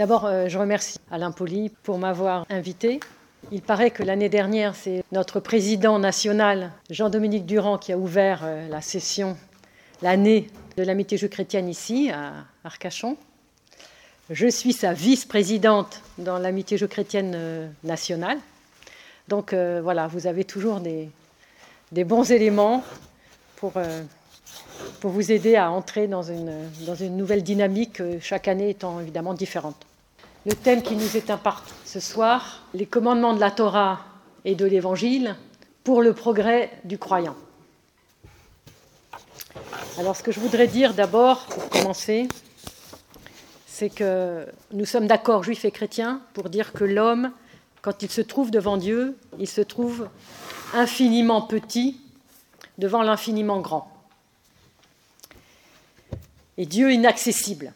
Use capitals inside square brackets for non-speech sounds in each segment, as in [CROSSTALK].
D'abord, euh, je remercie Alain Poli pour m'avoir invité. Il paraît que l'année dernière, c'est notre président national, Jean-Dominique Durand, qui a ouvert euh, la session, l'année de l'amitié juive chrétienne ici, à Arcachon. Je suis sa vice-présidente dans l'amitié juive chrétienne euh, nationale. Donc voilà, vous avez toujours des, bons éléments pour vous aider à entrer dans une, nouvelle dynamique, chaque année étant évidemment différente. Le thème qui nous est imparti ce soir, les commandements de la Torah et de l'Évangile pour le progrès du croyant. Alors ce que je voudrais dire d'abord, pour commencer, c'est que nous sommes d'accord, juifs et chrétiens, pour dire que l'homme, quand il se trouve devant Dieu, il se trouve infiniment petit devant l'infiniment grand et Dieu inaccessible.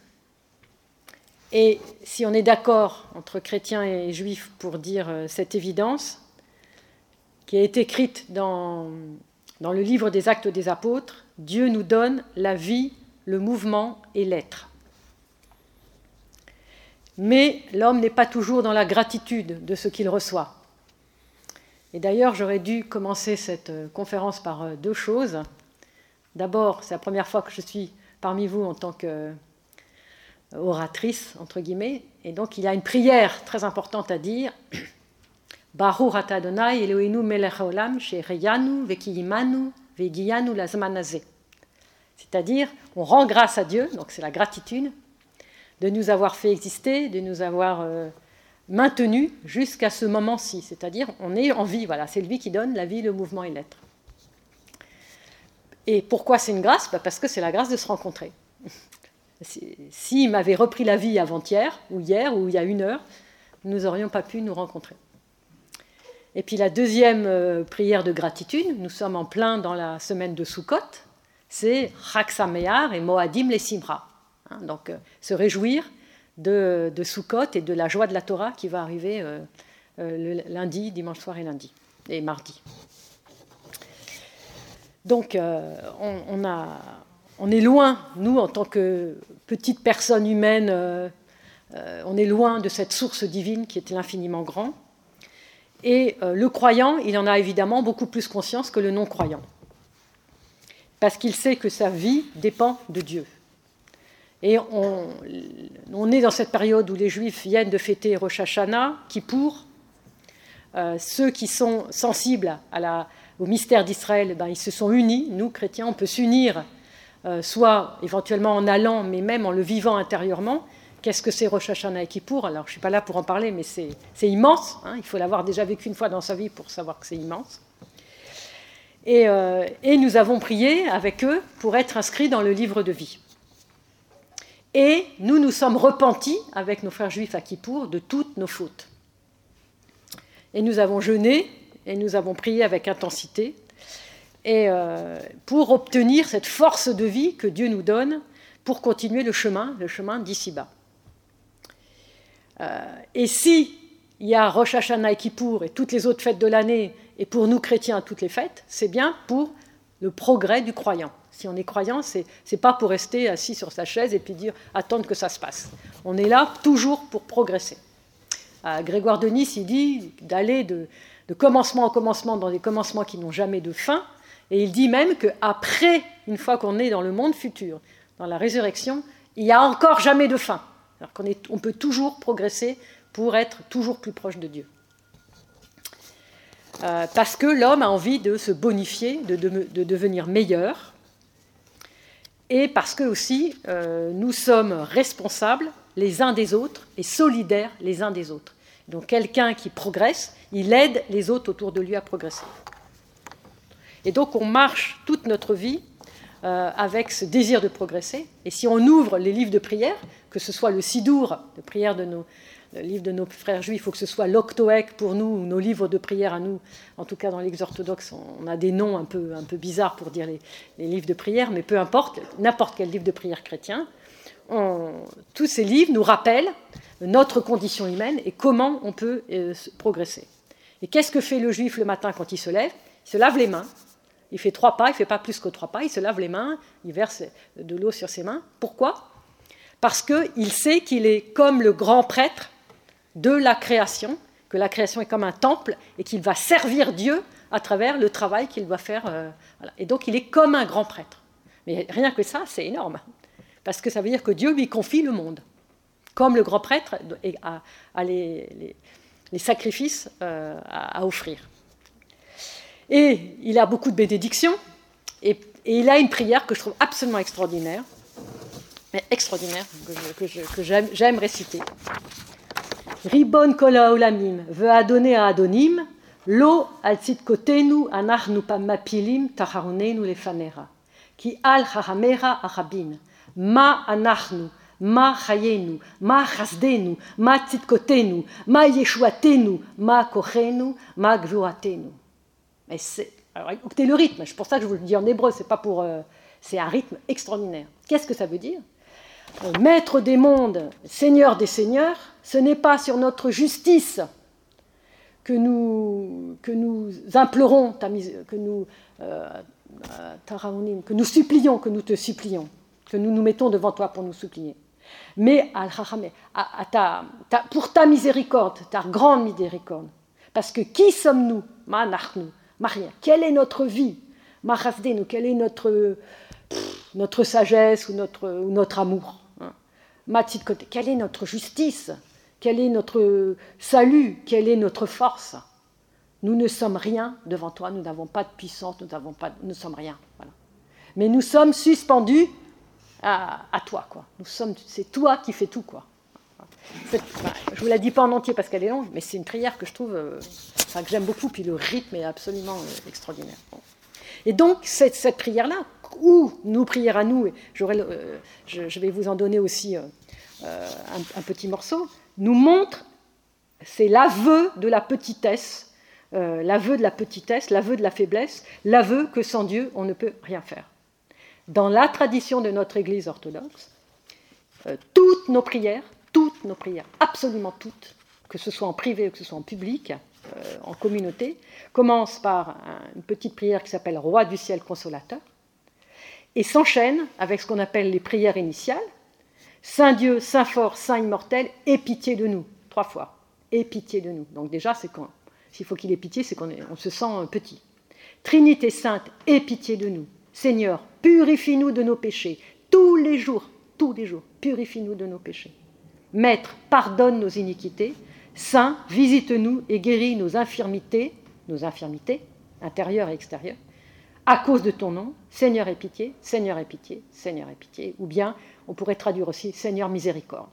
Et si on est d'accord entre chrétiens et juifs pour dire euh, cette évidence, qui été écrite dans, dans le livre des actes des apôtres, Dieu nous donne la vie, le mouvement et l'être. Mais l'homme n'est pas toujours dans la gratitude de ce qu'il reçoit. Et d'ailleurs, j'aurais dû commencer cette euh, conférence par euh, deux choses. D'abord, c'est la première fois que je suis parmi vous en tant qu'oratrice, entre guillemets. Et donc, il y a une prière très importante à dire. [CLEARS THROAT] Baruch Adonai Eloheinu melech haolam she'reyanu vekiyimanu vegiyanu lazmanazé. C'est-à-dire, on rend grâce à Dieu, donc c'est la gratitude, de nous avoir fait exister, de nous avoir euh, maintenus jusqu'à ce moment-ci. C'est-à-dire, on est en vie, voilà, c'est lui qui donne la vie, le mouvement et l'être. Et pourquoi c'est une grâce? Bah, Parce que c'est la grâce de se rencontrer. S'il m'avait repris la vie avant-hier, ou hier, ou il y a une heure, nous n'aurions pas pu nous rencontrer. Et puis la deuxième euh, prière de gratitude, nous sommes en plein dans la semaine de Sukkot, c'est Raksameyar et Moadim les Simra. Hein, donc euh, se réjouir de, de Sukkot et de la joie de la Torah qui va arriver euh, le lundi, dimanche soir et lundi, et mardi. Donc on, est loin, nous, en tant que petite personne humaine, euh, euh, on est loin de cette source divine qui est l'infiniment grand. Et le croyant, il en a évidemment beaucoup plus conscience que le non-croyant. Parce qu'il sait que sa vie dépend de Dieu. Et on, est dans cette période où les Juifs viennent de fêter Rosh Hashanah, Kippour. ceux qui sont sensibles au mystère d'Israël, ben, ils se sont unis. Nous, chrétiens, on peut s'unir, euh, soit éventuellement en allant, mais même en le vivant intérieurement. Qu'est-ce que c'est Rosh Hashanah et Kippour? Alors, je ne suis pas là pour en parler, mais c'est immense. Hein. il faut l'avoir déjà vécu une fois dans sa vie pour savoir que c'est immense. Et, euh, et, nous avons prié avec eux pour être inscrits dans le livre de vie. Et nous nous sommes repentis avec nos frères juifs à Kippour de toutes nos fautes. Et nous avons jeûné et nous avons prié avec intensité et euh, pour obtenir cette force de vie que Dieu nous donne pour continuer le chemin, le chemin d'ici-bas. Euh, et si il y a Rosh Hashanah et Kippour et toutes les autres fêtes de l'année, et pour nous chrétiens toutes les fêtes, c'est bien pour le progrès du croyant. Si on est croyant, c'est n'est pas pour rester assis sur sa chaise et puis dire attendre que ça se passe. On est là toujours pour progresser. Euh, Grégoire de Nice, il dit d'aller de, de commencement en commencement dans des commencements qui n'ont jamais de fin. Et il dit même qu'après, une fois qu'on est dans le monde futur, dans la résurrection, il n'y a encore jamais de fin. On peut toujours progresser pour être toujours plus proche de Dieu. Euh, parce que l'homme a envie de se bonifier, de, devenir meilleur, et parce que aussi euh, nous sommes responsables les uns des autres et solidaires les uns des autres. Donc quelqu'un qui progresse, il aide les autres autour de lui à progresser. Et donc on marche toute notre vie euh, avec ce désir de progresser. Et si on ouvre les livres de prière, que ce soit le Sidour, de prière de nos, le livre de nos frères juifs, faut que ce soit l'Octoèque pour nous, ou nos livres de prière à nous. En tout cas, dans l'Église orthodoxe, on a des noms un peu, un peu bizarres pour dire les, livres de prière, mais peu importe, n'importe quel livre de prière chrétien, tous ces livres nous rappellent notre condition humaine et comment on peut euh, progresser. Et qu'est-ce que fait le juif le matin quand il se lève? Il se lave les mains. Il fait trois pas, il ne fait pas plus que trois pas, il se lave les mains, il verse de l'eau sur ses mains. Pourquoi? Parce qu'il sait qu'il est comme le grand prêtre de la création, que la création est comme un temple et qu'il va servir Dieu à travers le travail qu'il doit faire. Euh, et donc il est comme un grand prêtre. Mais rien que ça, c'est énorme, parce que ça veut dire que Dieu lui confie le monde, comme le grand prêtre a, les, sacrifices euh, à, offrir. Et il a beaucoup de bénédictions, et, il a une prière que je trouve absolument extraordinaire, mais extraordinaire, que j'aime réciter. Ribon kola olamim, veut adonner à Adonim, lo al tzidkotenu anachnu mapilim tacharonenu lefanera, ki al haramera arabin, ma anachnu, ma chayenu, ma chasdenu, ma tzidkotenu, ma yeshuatenu, ma kochenu, ma gvuatenu. Mais c'est, alors écoutez le rythme, c'est pour ça que je vous le dis en hébreu, c'est pas pour, euh, c'est un rythme extraordinaire. Qu'est-ce que ça veut dire? Maître des mondes, Seigneur des seigneurs, ce n'est pas sur notre justice que nous, que nous implorons, que nous, euh, que nous supplions, que nous te supplions, que nous nous mettons devant toi pour nous supplier. Mais pour ta miséricorde, ta grande miséricorde. Parce que qui sommes-nous? Maria, quelle est notre vie? Quelle est notre, sagesse ou notre, ou notre amour? Quelle est notre justice? Quel est notre salut? Quelle est notre force? Nous ne sommes rien devant toi, nous n'avons pas de puissance, nous n'avons pas, sommes rien. Mais nous sommes suspendus à, toi, quoi. Nous sommes, c'est toi qui fais tout, quoi. je vous la dis pas en entier parce qu'elle est longue, mais c'est une prière que je trouve, euh, que j'aime beaucoup, puis le rythme est absolument euh, extraordinaire. Et donc cette prière-là, ou nous prières à nous, euh, je, vais vous en donner aussi euh, euh, un, petit morceau, nous montre, c'est l'aveu de la petitesse, l'aveu de la petitesse, l'aveu de la faiblesse, l'aveu que sans Dieu, on ne peut rien faire. Dans la tradition de notre Église orthodoxe, toutes nos prières, toutes nos prières, absolument toutes, que ce soit en privé ou que ce soit en public, en communauté, commencent par une petite prière qui s'appelle Roi du ciel consolateur, et s'enchaîne avec ce qu'on appelle les prières initiales. Saint Dieu, Saint fort, Saint immortel, aie pitié de nous, trois fois. Aie pitié de nous. Donc déjà, c'est quand s'il faut qu'il ait pitié, c'est qu'on on se sent petit. Trinité sainte, aie pitié de nous. Seigneur, purifie-nous de nos péchés. Tous les jours, tous les jours, purifie-nous de nos péchés. Maître, pardonne nos iniquités. Saint, visite-nous et guéris nos infirmités, nos infirmités intérieures et extérieures à cause de ton nom, Seigneur et pitié, Seigneur et pitié, Seigneur et pitié, ou bien on pourrait traduire aussi Seigneur miséricorde.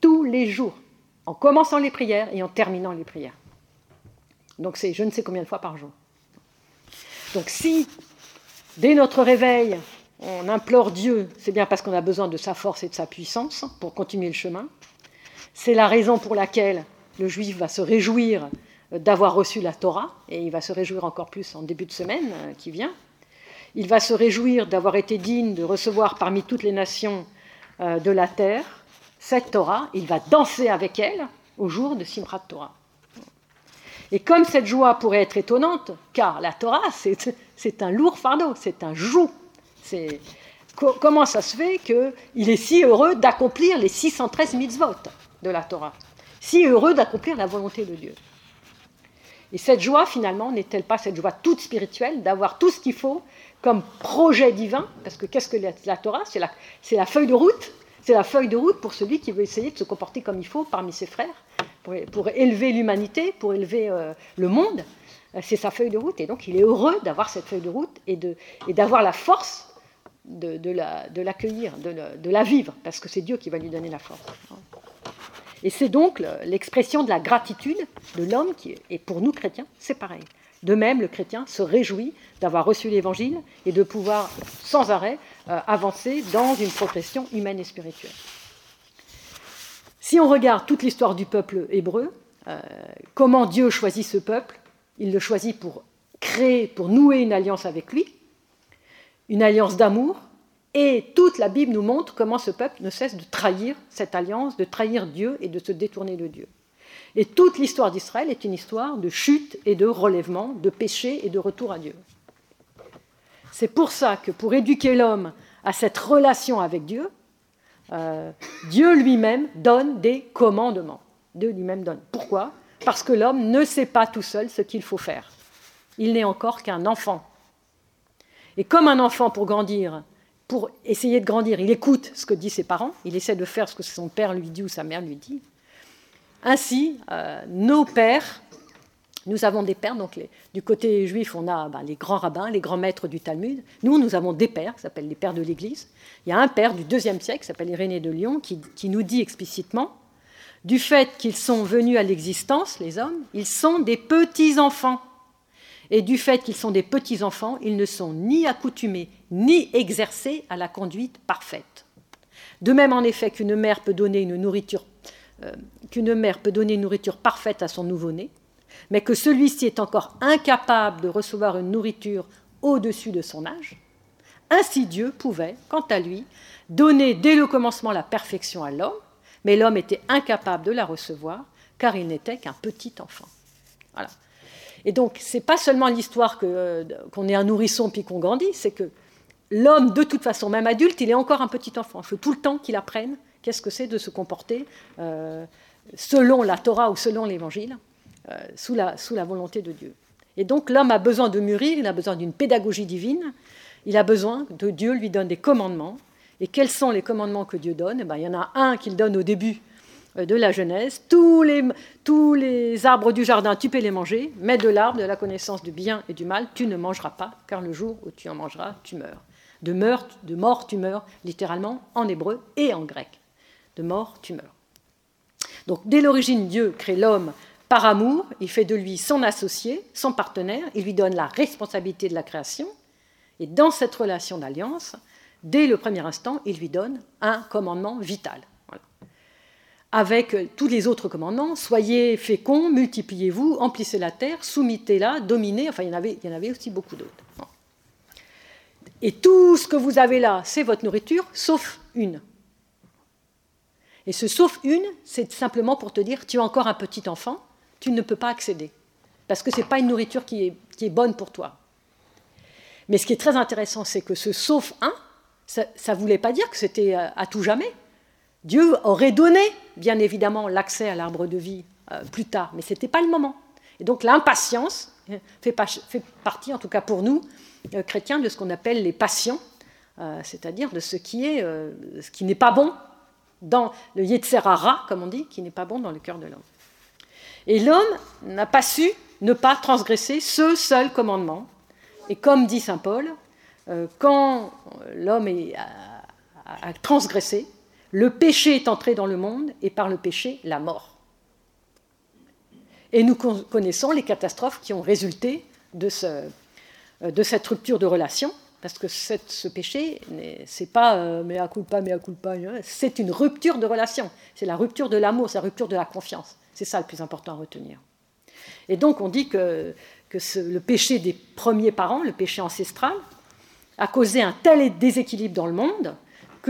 Tous les jours, en commençant les prières et en terminant les prières. Donc c'est je ne sais combien de fois par jour. Donc si, dès notre réveil, on implore Dieu, c'est bien parce qu'on a besoin de sa force et de sa puissance pour continuer le chemin. C'est la raison pour laquelle le juif va se réjouir d'avoir reçu la Torah, et il va se réjouir encore plus en début de semaine euh, qui vient. Il va se réjouir d'avoir été digne de recevoir parmi toutes les nations euh, de la terre cette Torah. Il va danser avec elle au jour de Simchat Torah. Et comme cette joie pourrait être étonnante, car la Torah, c'est un lourd fardeau, c'est un joug. Comment ça se fait qu'il est si heureux d'accomplir les 613 mitzvot? De la Torah Si heureux d'accomplir la volonté de Dieu et cette joie, finalement, n'est-elle pas cette joie toute spirituelle d'avoir tout ce qu'il faut comme projet divin? Parce que qu'est-ce que la, Torah? C'est la, la, feuille de route. C'est la feuille de route pour celui qui veut essayer de se comporter comme il faut parmi ses frères, pour, élever l'humanité, pour élever euh, le monde. C'est sa feuille de route. Et donc, il est heureux d'avoir cette feuille de route et d'avoir la force de, l'accueillir, de la vivre, parce que c'est Dieu qui va lui donner la force. Et c'est donc l'expression de la gratitude de l'homme qui est, pour nous chrétiens, c'est pareil. De même, le chrétien se réjouit d'avoir reçu l'Évangile et de pouvoir sans arrêt euh, avancer dans une progression humaine et spirituelle. Si on regarde toute l'histoire du peuple hébreu, euh, comment Dieu choisit ce peuple, il le choisit pour créer, pour nouer une alliance avec lui, une alliance d'amour, et toute la Bible nous montre comment ce peuple ne cesse de trahir cette alliance, de trahir Dieu et de se détourner de Dieu. Et toute l'histoire d'Israël est une histoire de chute et de relèvement, de péché et de retour à Dieu. C'est pour ça que pour éduquer l'homme à cette relation avec Dieu, euh, Dieu lui-même donne des commandements. Dieu lui-même donne. Pourquoi? Parce que l'homme ne sait pas tout seul ce qu'il faut faire. Il n'est encore qu'un enfant. Et comme un enfant, pour grandir, pour essayer de grandir, il écoute ce que disent ses parents, il essaie de faire ce que son père lui dit ou sa mère lui dit. Ainsi, euh, nos pères, nous avons des pères, donc du côté juif, on a ben, les grands rabbins, les grands maîtres du Talmud. Nous, nous avons des pères, qui s'appellent les pères de l'Église. Il y a un père du deuxième siècle, qui s'appelle Irénée de Lyon, qui, qui nous dit explicitement, du fait qu'ils sont venus à l'existence, les hommes, ils sont des petits-enfants. Et du fait qu'ils sont des petits-enfants, ils ne sont ni accoutumés, ni exercés à la conduite parfaite. De même, en effet, qu'une mère peut donner une nourriture, euh, qu'une mère peut donner une nourriture parfaite à son nouveau-né, mais que celui-ci est encore incapable de recevoir une nourriture au-dessus de son âge, ainsi Dieu pouvait, quant à lui, donner dès le commencement la perfection à l'homme, mais l'homme était incapable de la recevoir, car il n'était qu'un petit enfant. Voilà. Et donc, ce n'est pas seulement l'histoire euh, qu'on est un nourrisson puis qu'on grandit, c'est que l'homme, de toute façon, même adulte, il est encore un petit enfant. Il faut tout le temps qu'il apprenne qu'est-ce que c'est de se comporter euh, selon la Torah ou selon l'Évangile, euh, sous, la, sous la volonté de Dieu. Et donc, l'homme a besoin de mûrir, il a besoin d'une pédagogie divine, il a besoin que Dieu lui donne des commandements. Et quels sont les commandements que Dieu donne? Eh ben, Il y en a un qu'il donne au début de la Genèse, tous les, tous les arbres du jardin, tu peux les manger, mais de l'arbre de la connaissance du bien et du mal, tu ne mangeras pas, car le jour où tu en mangeras, tu meurs. De, de mort, tu meurs, littéralement, en hébreu et en grec. De mort, tu meurs. Donc, dès l'origine, Dieu crée l'homme par amour, il fait de lui son associé, son partenaire, il lui donne la responsabilité de la création, et dans cette relation d'alliance, dès le premier instant, il lui donne un commandement vital avec tous les autres commandements, soyez féconds, multipliez-vous, emplissez la terre, soumettez-la, dominez, enfin il y en avait, aussi beaucoup d'autres. Et tout ce que vous avez là, c'est votre nourriture, sauf une. Et ce sauf une, c'est simplement pour te dire, tu es encore un petit enfant, tu ne peux pas accéder, parce que ce n'est pas une nourriture qui est, bonne pour toi. Mais ce qui est très intéressant, c'est que ce sauf un, ça ne voulait pas dire que c'était à tout jamais. Dieu aurait donné, bien évidemment, l'accès à l'arbre de vie euh, plus tard, mais ce n'était pas le moment. Et donc l'impatience [LAUGHS] fait, partie, en tout cas pour nous, euh, chrétiens, de ce qu'on appelle les passions, euh, c'est-à-dire de ce qui est, ce n'est pas bon dans le Yetzerara, comme on dit, qui n'est pas bon dans le cœur de l'homme. Et l'homme n'a pas su ne pas transgresser ce seul commandement. Et comme dit saint Paul, quand l'homme a transgressé, le péché est entré dans le monde et par le péché, la mort. Et nous connaissons les catastrophes qui ont résulté de, euh, cette rupture de relation, parce que ce péché, c'est pas euh, à culpa, à culpa, hein, c'est une rupture de relation. C'est la rupture de l'amour, c'est la rupture de la confiance. C'est ça le plus important à retenir. Et donc on dit que, le péché des premiers parents, le péché ancestral, a causé un tel déséquilibre dans le monde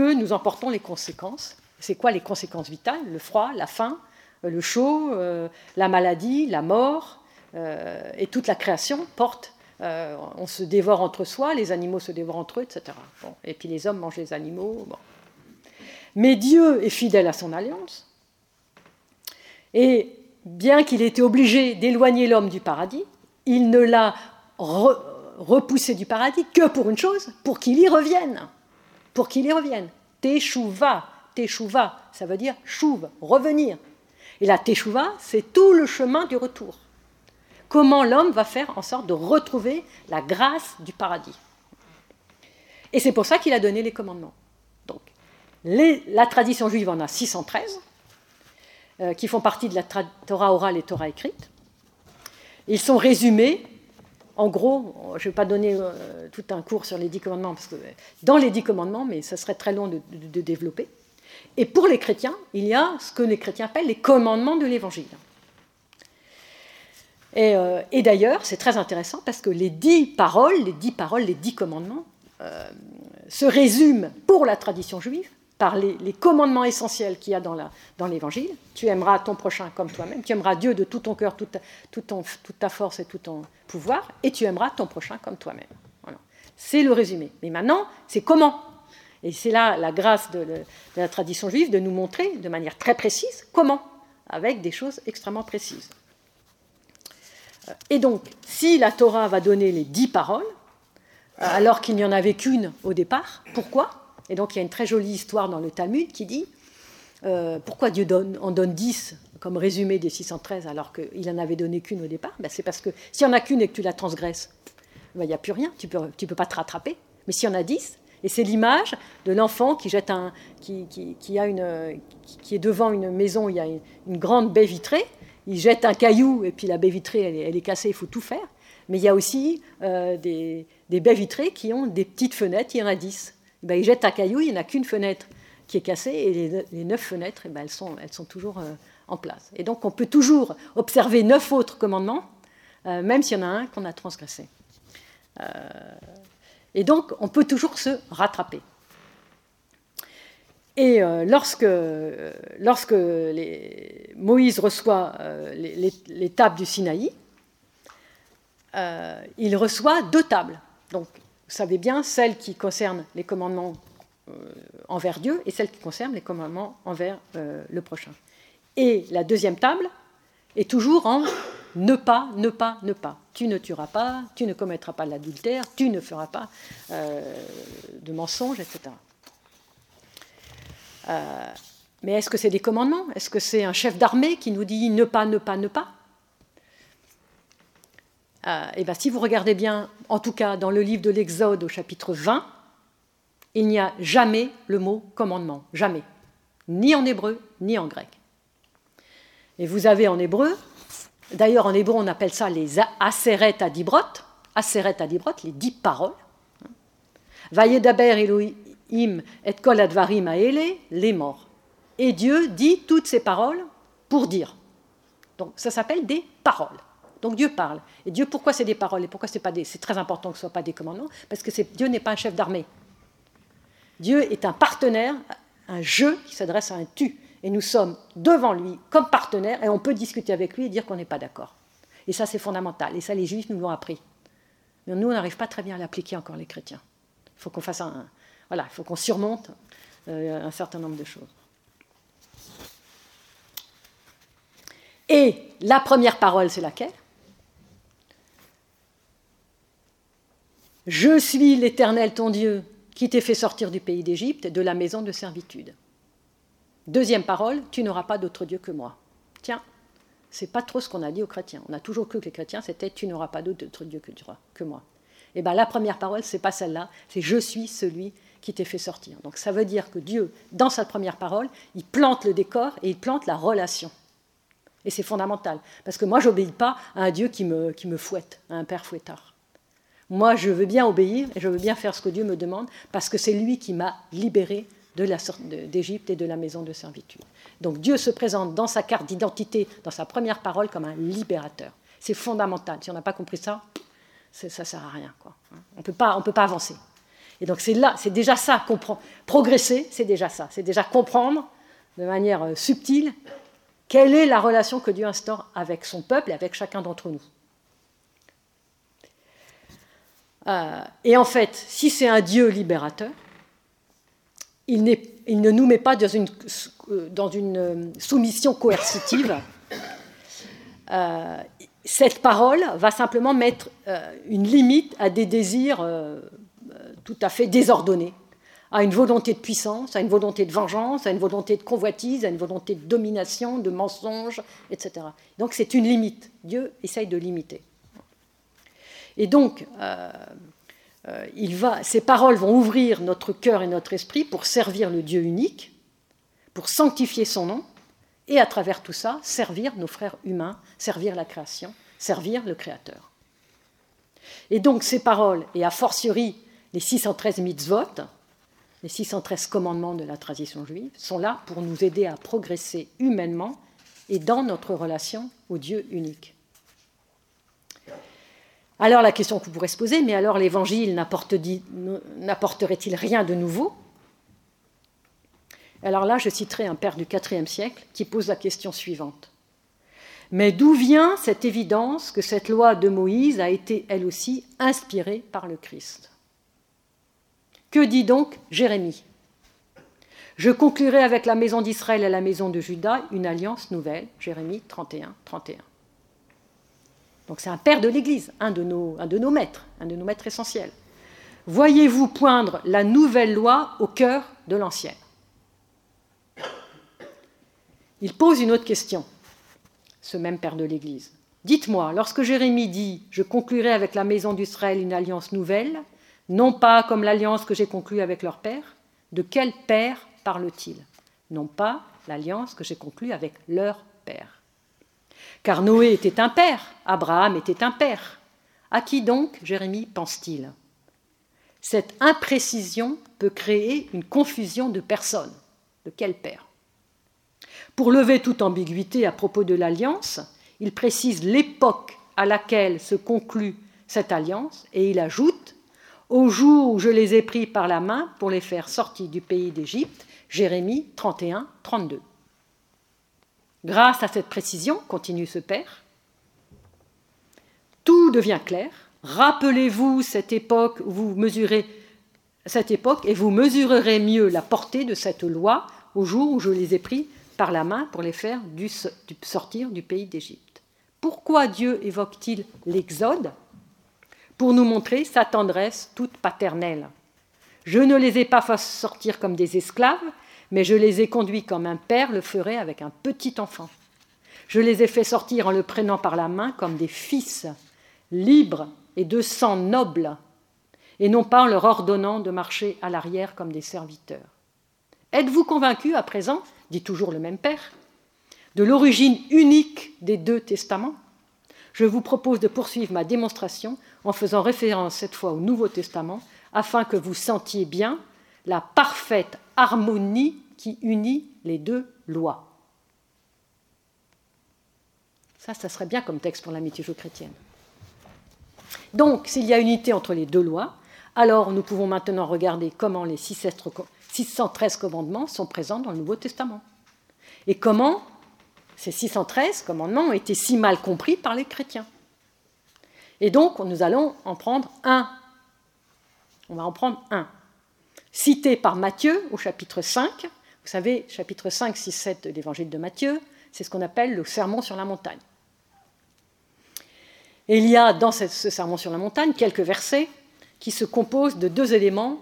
nous en portons les conséquences. C'est quoi les conséquences vitales? Le froid, la faim, euh, le chaud, euh, la maladie, la mort, euh, et toute la création porte. on se dévore entre soi, les animaux se dévorent entre eux, etc. et puis les hommes mangent les animaux. Mais Dieu est fidèle à son alliance. Et bien qu'il ait été obligé d'éloigner l'homme du paradis, il ne l'a repoussé du paradis que pour une chose, pour qu'il y revienne pour qu'il y revienne. Teshuva, teshuva, ça veut dire chouve, revenir. Et la teshuva, c'est tout le chemin du retour. Comment l'homme va faire en sorte de retrouver la grâce du paradis. Et c'est pour ça qu'il a donné les commandements. Donc, la tradition juive en a 613, euh, qui font partie de la Torah orale et Torah écrite. Ils sont résumés en gros, je ne vais pas donner euh, tout un cours sur les dix commandements, parce que dans les dix commandements, mais ça serait très long de, développer. Et pour les chrétiens, il y a ce que les chrétiens appellent les commandements de l'Évangile. Et, euh, d'ailleurs, c'est très intéressant parce que les dix paroles, les dix paroles, les dix commandements, euh, se résument pour la tradition juive par les, commandements essentiels qu'il y a dans l'Évangile. tu aimeras ton prochain comme toi-même, tu aimeras Dieu de tout ton cœur, toute, ta force et tout ton pouvoir, et tu aimeras ton prochain comme toi-même. C'est le résumé. Mais maintenant, c'est comment? Et c'est là la grâce de, la tradition juive de nous montrer de manière très précise comment, avec des choses extrêmement précises. Euh, et donc, si la Torah va donner les dix paroles, euh, alors qu'il n'y en avait qu'une au départ, pourquoi? Et donc, il y a une très jolie histoire dans le Talmud qui dit euh, pourquoi Dieu en donne dix comme résumé des 613 alors qu'il n'en avait donné qu'une au départ? Ben, C'est parce que s'il n'y en a qu'une et que tu la transgresses, ben, il n'y a plus rien, tu ne peux, pas te rattraper. Mais s'il y en a dix, et c'est l'image de l'enfant qui qui, est devant une maison il y a une, grande baie vitrée. Il jette un caillou et puis la baie vitrée elle, est cassée. Il faut tout faire. Mais il y a aussi euh, des, des, baies vitrées qui ont des petites fenêtres. Il y en a dix. Ben, il jette un caillou, il n'y en a qu'une fenêtre qui est cassée et les, neuf fenêtres, eh ben, elles, sont, elles sont toujours euh, en place. Et donc on peut toujours observer neuf autres commandements, euh, même s'il y en a un qu'on a transgressé. Et donc, on peut toujours se rattraper. Et euh, lorsque, lorsque Moïse reçoit euh, les, tables du Sinaï, euh, il reçoit deux tables. Donc, vous savez bien, celle qui concerne les commandements envers Dieu et celle qui concerne les commandements envers le prochain. Et la deuxième table est toujours en [COUGHS] ne pas, ne pas, ne pas. Tu ne tueras pas, tu ne commettras pas l'adultère, tu ne feras pas euh, de mensonges, etc. Euh, mais est-ce que c'est des commandements? Est-ce que c'est un chef d'armée qui nous dit ne pas, ne pas, ne pas? Euh, bien, si vous regardez bien, en tout cas dans le livre de l'Exode au chapitre 20, il n'y a jamais le mot commandement, jamais, ni en hébreu, ni en grec. Et vous avez en hébreu D'ailleurs, en hébreu, on appelle ça les aseret adibrot, aseret adibrot, les dix paroles. Vayedaber Elohim et kol advarim aele, les morts. Et Dieu dit toutes ces paroles pour dire. Donc ça s'appelle des paroles. Donc Dieu parle. Et Dieu, pourquoi c'est des paroles et pourquoi c'est très important que ce ne soit pas des commandements, parce que Dieu n'est pas un chef d'armée. Dieu est un partenaire, un je qui s'adresse à un tu et nous sommes devant lui comme partenaires et on peut discuter avec lui et dire qu'on n'est pas d'accord. Et ça, c'est fondamental. Et ça, les juifs nous l'ont appris. Mais nous, on n'arrive pas très bien à l'appliquer encore, les chrétiens. Il faut qu'on fasse un. Voilà, il faut qu'on surmonte euh, un certain nombre de choses. Et la première parole, c'est laquelle? Je suis l'Éternel ton Dieu qui t'ai fait sortir du pays d'Égypte, de la maison de servitude. Deuxième parole, tu n'auras pas d'autre Dieu que moi. Tiens, c'est pas trop ce qu'on a dit aux chrétiens. On a toujours cru que les chrétiens, c'était tu n'auras pas d'autre Dieu que, moi. Et eh bien la première parole, c'est pas celle-là, c'est je suis celui qui t'ai fait sortir. Donc ça veut dire que Dieu, dans sa première parole, il plante le décor et il plante la relation. Et c'est fondamental. Parce que moi, j'obéis pas à un Dieu qui me, qui me fouette, à un père fouettard. Moi, je veux bien obéir et je veux bien faire ce que Dieu me demande parce que c'est lui qui m'a libéré d'Égypte et de la maison de servitude. Donc Dieu se présente dans sa carte d'identité, dans sa première parole, comme un libérateur. C'est fondamental. Si on n'a pas compris ça, ça ne sert à rien. Quoi. On ne peut pas avancer. Et donc c'est là, c'est déjà ça, progresser, c'est déjà ça. C'est déjà comprendre de manière euh, subtile quelle est la relation que Dieu instaure avec son peuple et avec chacun d'entre nous. Euh, et en fait, si c'est un Dieu libérateur, il, ne nous met pas dans une, euh, soumission coercitive. [COUGHS] Euh, cette parole va simplement mettre euh, une limite à des désirs tout à fait désordonnés, à une volonté de puissance, à une volonté de vengeance, à une volonté de convoitise, à une volonté de domination, de mensonge, etc. Donc c'est une limite. Dieu essaye de limiter. Et donc, euh, va, ces paroles vont ouvrir notre cœur et notre esprit pour servir le Dieu unique, pour sanctifier son nom, et à travers tout ça, servir nos frères humains, servir la création, servir le Créateur. Et donc ces paroles, et a fortiori les 613 mitzvot, les 613 commandements de la tradition juive, sont là pour nous aider à progresser humainement et dans notre relation au Dieu unique. Alors la question qu'on pourrait se poser, mais alors l'évangile n'apporterait-il rien de nouveau? Alors là, je citerai un père du IVe siècle qui pose la question suivante. Mais d'où vient cette évidence que cette loi de Moïse a été elle aussi inspirée par le Christ? Que dit donc Jérémie? Je conclurai avec la maison d'Israël et la maison de Juda une alliance nouvelle. Jérémie 31, 31. Donc c'est un père de l'Église, un, de nos, maîtres, un de nos maîtres essentiels. Voyez-vous poindre la nouvelle loi au cœur de l'ancienne? Il pose une autre question, ce même père de l'Église. Dites-moi, lorsque Jérémie dit Je conclurai avec la maison d'Israël une alliance nouvelle, non pas comme l'alliance que j'ai conclue avec leur père, de quel père parle-t-il? Non pas l'alliance que j'ai conclue avec leur père. Car Noé était un père, Abraham était un père. À qui donc Jérémie pense-t-il? Cette imprécision peut créer une confusion de personnes. De quel père? Pour lever toute ambiguïté à propos de l'alliance, il précise l'époque à laquelle se conclut cette alliance et il ajoute Au jour où je les ai pris par la main pour les faire sortir du pays d'Égypte, Jérémie 31, 32. Grâce à cette précision, continue ce père, tout devient clair. Rappelez-vous cette époque où vous mesurez cette époque et vous mesurerez mieux la portée de cette loi au jour où je les ai pris par la main pour les faire sortir du pays d'Égypte. Pourquoi Dieu évoque-t-il l'Exode? Pour nous montrer sa tendresse toute paternelle. Je ne les ai pas fait sortir comme des esclaves, mais je les ai conduits comme un père le ferait avec un petit enfant. Je les ai fait sortir en le prenant par la main comme des fils, libres et de sang noble, et non pas en leur ordonnant de marcher à l'arrière comme des serviteurs. Êtes-vous convaincus à présent, dit toujours le même Père, de l'origine unique des deux testaments? Je vous propose de poursuivre ma démonstration en faisant référence cette fois au Nouveau Testament, afin que vous sentiez bien la parfaite harmonie qui unit les deux lois. Ça, ça serait bien comme texte pour l'amitié chrétienne. Donc, s'il y a unité entre les deux lois, alors nous pouvons maintenant regarder comment les 613 commandements sont présents dans le Nouveau Testament. Et comment ces 613 commandements ont été si mal compris par les chrétiens. Et donc, nous allons en prendre un. On va en prendre un cité par Matthieu au chapitre 5. Vous savez, chapitre 5, 6, 7 de l'évangile de Matthieu, c'est ce qu'on appelle le sermon sur la montagne. Et il y a dans ce sermon sur la montagne quelques versets qui se composent de deux éléments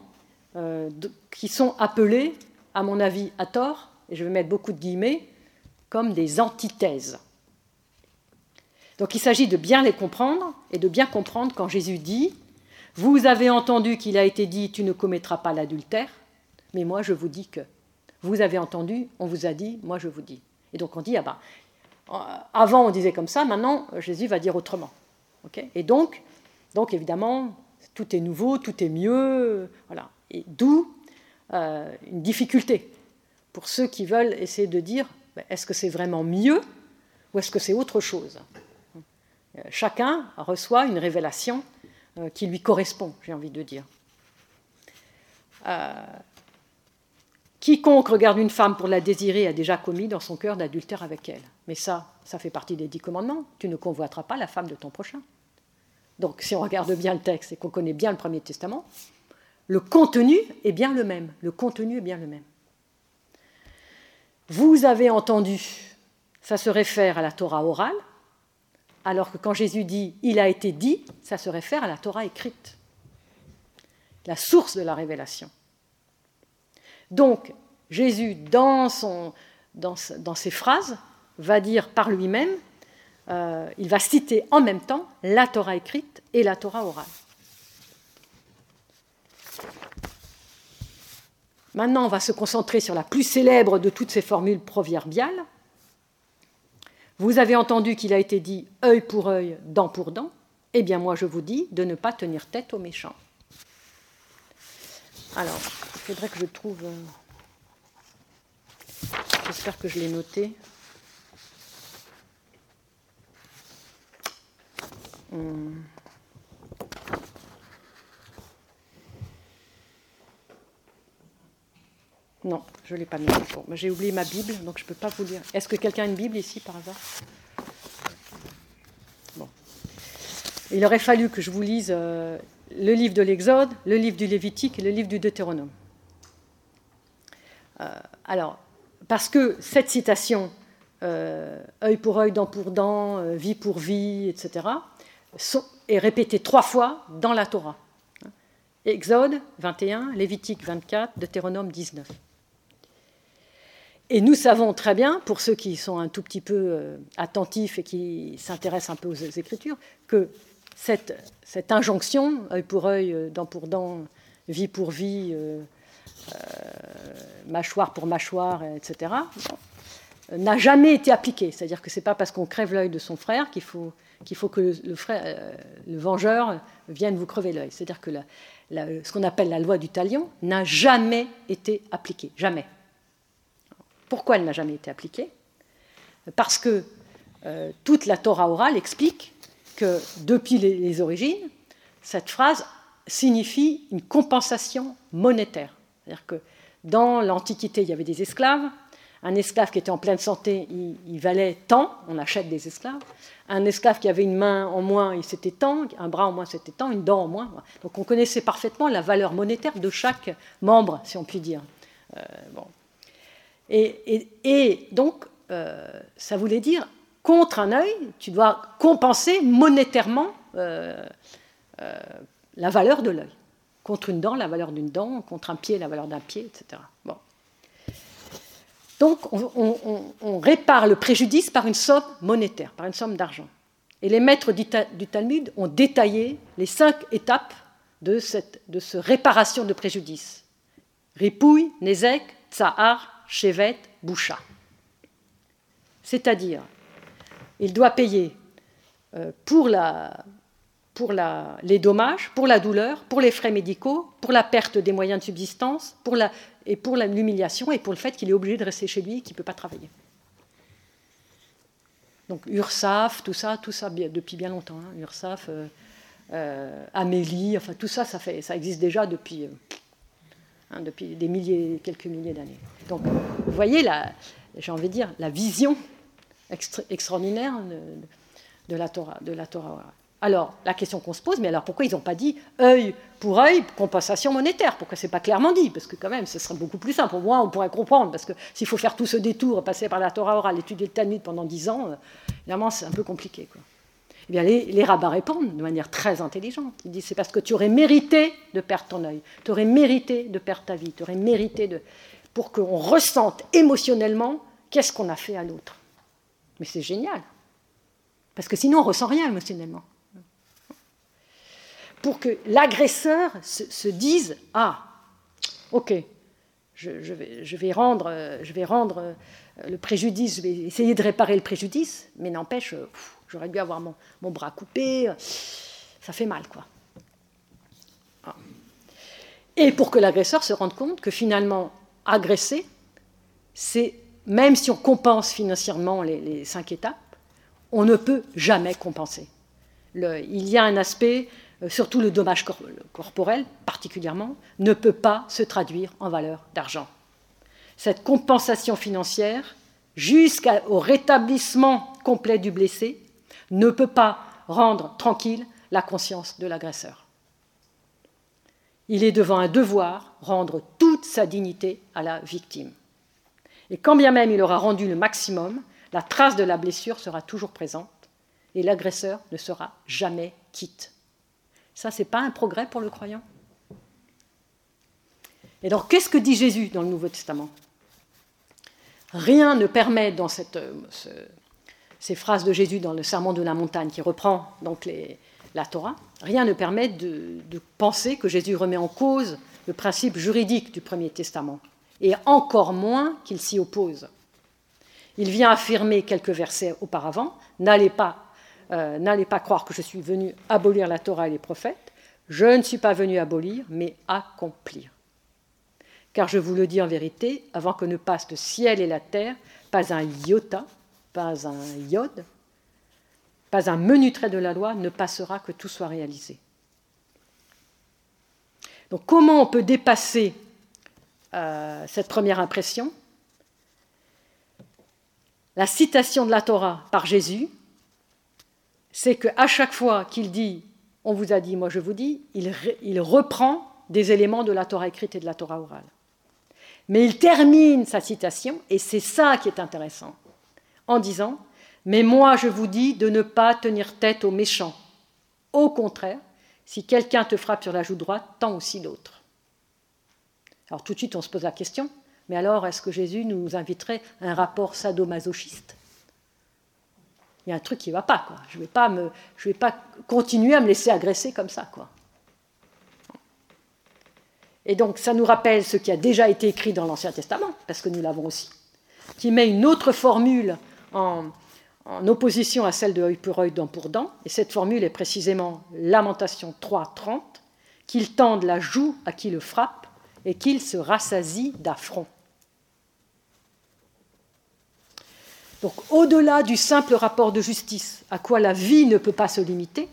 euh, qui sont appelés, à mon avis, à tort, et je vais mettre beaucoup de guillemets, comme des antithèses. Donc il s'agit de bien les comprendre et de bien comprendre quand Jésus dit vous avez entendu qu'il a été dit tu ne commettras pas l'adultère, mais moi je vous dis que. Vous avez entendu, on vous a dit, moi je vous dis. Et donc on dit, ah ben, avant on disait comme ça, maintenant Jésus va dire autrement. et donc, donc évidemment, tout est nouveau, tout est mieux, voilà. Et d'où euh, une difficulté pour ceux qui veulent essayer de dire, ben, est-ce que c'est vraiment mieux ou est-ce que c'est autre chose? Euh, Chacun reçoit une révélation euh, qui lui correspond, j'ai envie de dire. Euh, quiconque regarde une femme pour la désirer a déjà commis dans son cœur d'adultère avec elle. Mais ça, ça fait partie des dix commandements. Tu ne convoiteras pas la femme de ton prochain. Donc, si on regarde bien le texte et qu'on connaît bien le Premier Testament, le contenu est bien le même. Le contenu est bien le même. Vous avez entendu, ça se réfère à la Torah orale, alors que quand Jésus dit il a été dit, ça se réfère à la Torah écrite, la source de la révélation. Donc, Jésus, dans, ses phrases, va dire par lui-même, euh, il va citer en même temps la Torah écrite et la Torah orale. Maintenant, on va se concentrer sur la plus célèbre de toutes ces formules proverbiales, vous avez entendu qu'il a été dit œil pour œil, dent pour dent. Eh bien, moi, je vous dis de ne pas tenir tête aux méchants. Alors, il faudrait que je trouve. Euh, j'espère que je l'ai noté. Hum. Non, je ne l'ai pas mis. J'ai oublié ma Bible, donc je ne peux pas vous lire. Est-ce que quelqu'un a une Bible ici par hasard? Bon. Il aurait fallu que je vous lise euh, le livre de l'Exode, le livre du Lévitique et le livre du Deutéronome. Euh, alors, parce que cette citation, euh, œil pour œil, dent pour dent, vie pour vie, etc., est répétée trois fois dans la Torah. Exode 21, Lévitique 24, Deutéronome 19. Et nous savons très bien, pour ceux qui sont un tout petit peu attentifs et qui s'intéressent un peu aux Écritures, que cette, injonction, œil pour œil, dent pour dent, vie pour vie, euh, mâchoire pour mâchoire, etc., n'a jamais été appliqué. C'est-à-dire que ce n'est pas parce qu'on crève l'œil de son frère qu'il faut, qu'il faut que euh, le, vengeur vienne vous crever l'œil. C'est-à-dire que ce qu'on appelle la loi du talion n'a jamais été appliquée. Jamais. Pourquoi elle n'a jamais été appliquée Parce que euh, toute la Torah orale explique que depuis les origines, cette phrase signifie une compensation monétaire. C'est-à-dire que dans l'Antiquité, il y avait des esclaves. Un esclave qui était en pleine santé, il, valait tant, on achète des esclaves. Un esclave qui avait une main en moins, il c'était tant, un bras en moins, c'était tant, une dent en moins. Donc on connaissait parfaitement la valeur monétaire de chaque membre, si on peut dire. Euh, bon. Et, donc, euh, ça voulait dire, contre un œil, tu dois compenser monétairement euh, la valeur de l'œil. Contre une dent, la valeur d'une dent, contre un pied, la valeur d'un pied, etc. Bon. Donc, on, répare le préjudice par une somme monétaire, par une somme d'argent. Et les maîtres du, Talmud ont détaillé les cinq étapes de cette de ce réparation de préjudice. Ripouille, Nezek, Tsahar, Shevet, Boucha. C'est-à-dire, il doit payer euh, pour la, pour les dommages, pour la douleur, pour les frais médicaux, pour la perte des moyens de subsistance, pour la, et pour l'humiliation et pour le fait qu'il est obligé de rester chez lui et qu'il ne peut pas travailler. Donc URSAF, tout ça, tout ça depuis bien longtemps. Hein. URSAF, euh, euh, Amélie, enfin tout ça, ça, fait, ça existe déjà depuis, hein, depuis des milliers, quelques milliers d'années. Donc vous voyez, j'ai envie de dire, la vision extraordinaire de, la Torah. De la Torah alors, la question qu'on se pose, mais alors pourquoi ils n'ont pas dit œil pour œil, compensation monétaire? Pourquoi c'est pas clairement dit? Parce que quand même, ce serait beaucoup plus simple. Pour moi, on pourrait comprendre, parce que s'il faut faire tout ce détour, passer par la Torah orale, étudier le Talmud pendant dix ans, euh, évidemment, c'est un peu compliqué. Eh bien, les, rabbins répondent de manière très intelligente. Ils disent c'est parce que tu aurais mérité de perdre ton œil, tu aurais mérité de perdre ta vie, tu aurais mérité de. pour qu'on ressente émotionnellement qu'est-ce qu'on a fait à l'autre. Mais c'est génial. Parce que sinon, on ressent rien émotionnellement pour que l'agresseur se, dise Ah, ok, je, vais, rendre, je vais rendre le préjudice, je vais essayer de réparer le préjudice, mais n'empêche, euh, j'aurais dû avoir mon, bras coupé, euh, ça fait mal, quoi. Ah. Et pour que l'agresseur se rende compte que finalement, agresser, c'est, même si on compense financièrement les, cinq étapes, on ne peut jamais compenser. il y a un aspect euh, surtout le dommage corporel particulièrement, ne peut pas se traduire en valeur d'argent. Cette compensation financière, jusqu'au rétablissement complet du blessé, ne peut pas rendre tranquille la conscience de l'agresseur. Il est devant un devoir rendre toute sa dignité à la victime. Et quand bien même il aura rendu le maximum, la trace de la blessure sera toujours présente et l'agresseur ne sera jamais quitte. Ça, c'est pas un progrès pour le croyant? Et donc, qu'est-ce que dit Jésus dans le Nouveau Testament? Rien ne permet dans cette, ces phrases de Jésus dans le Sermon de la montagne, qui reprend donc la Torah, rien ne permet de, penser que Jésus remet en cause le principe juridique du Premier Testament, et encore moins qu'il s'y oppose. Il vient affirmer quelques versets auparavant, n'allez pas euh, n'allez pas croire que je suis venu abolir la Torah et les prophètes. Je ne suis pas venu abolir, mais accomplir. Car je vous le dis en vérité, avant que ne passe le ciel et la terre, pas un iota, pas un iode, pas un menu trait de la loi ne passera que tout soit réalisé. Donc comment on peut dépasser euh, cette première impression? La citation de la Torah par Jésus c'est qu'à chaque fois qu'il dit on vous a dit, moi je vous dis, il, reprend des éléments de la Torah écrite et de la Torah orale. Mais il termine sa citation, et c'est ça qui est intéressant, en disant, mais moi je vous dis de ne pas tenir tête aux méchants. Au contraire, si quelqu'un te frappe sur la joue droite, tends aussi l'autre. Alors tout de suite on se pose la question, mais alors est-ce que Jésus nous inviterait à un rapport sadomasochiste? Il y a un truc qui ne va pas. Quoi. Je ne vais, pas vais pas continuer à me laisser agresser comme ça. Quoi. Et donc, ça nous rappelle ce qui a déjà été écrit dans l'Ancien Testament, parce que nous l'avons aussi, qui met une autre formule en, opposition à celle de œil pour œil, dent pour dent. Et cette formule est précisément Lamentation 3, 30, qu'il tende la joue à qui le frappe et qu'il se rassasie d'affront. Donc au-delà du simple rapport de justice à quoi la vie ne peut pas se limiter,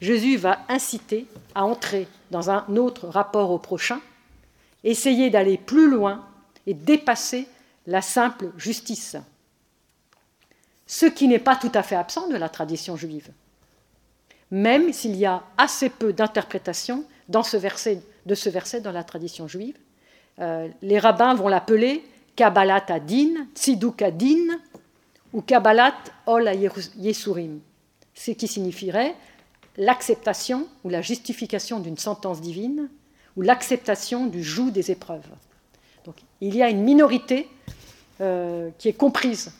Jésus va inciter à entrer dans un autre rapport au prochain, essayer d'aller plus loin et dépasser la simple justice. Ce qui n'est pas tout à fait absent de la tradition juive, même s'il y a assez peu d'interprétation dans ce verset, de ce verset dans la tradition juive. Euh, les rabbins vont l'appeler Kabbalat Adin, Tziduk Adin, ou Kabbalat Ol Yesurim, ce qui signifierait l'acceptation ou la justification d'une sentence divine ou l'acceptation du joug des épreuves. Donc, il y a une minorité euh, qui est comprise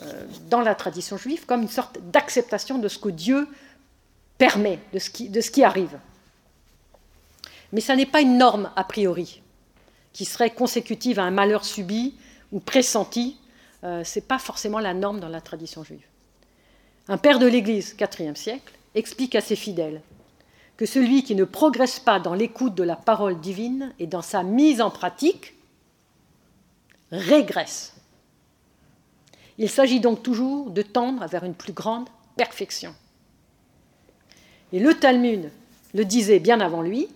euh, dans la tradition juive comme une sorte d'acceptation de ce que Dieu permet, de ce qui, arrive. Mais ça n'est pas une norme a priori qui serait consécutive à un malheur subi ou pressenti euh, ce n'est pas forcément la norme dans la tradition juive. Un père de l'Église, IVe siècle, explique à ses fidèles que celui qui ne progresse pas dans l'écoute de la parole divine et dans sa mise en pratique régresse. Il s'agit donc toujours de tendre vers une plus grande perfection. Et le Talmud le disait bien avant lui,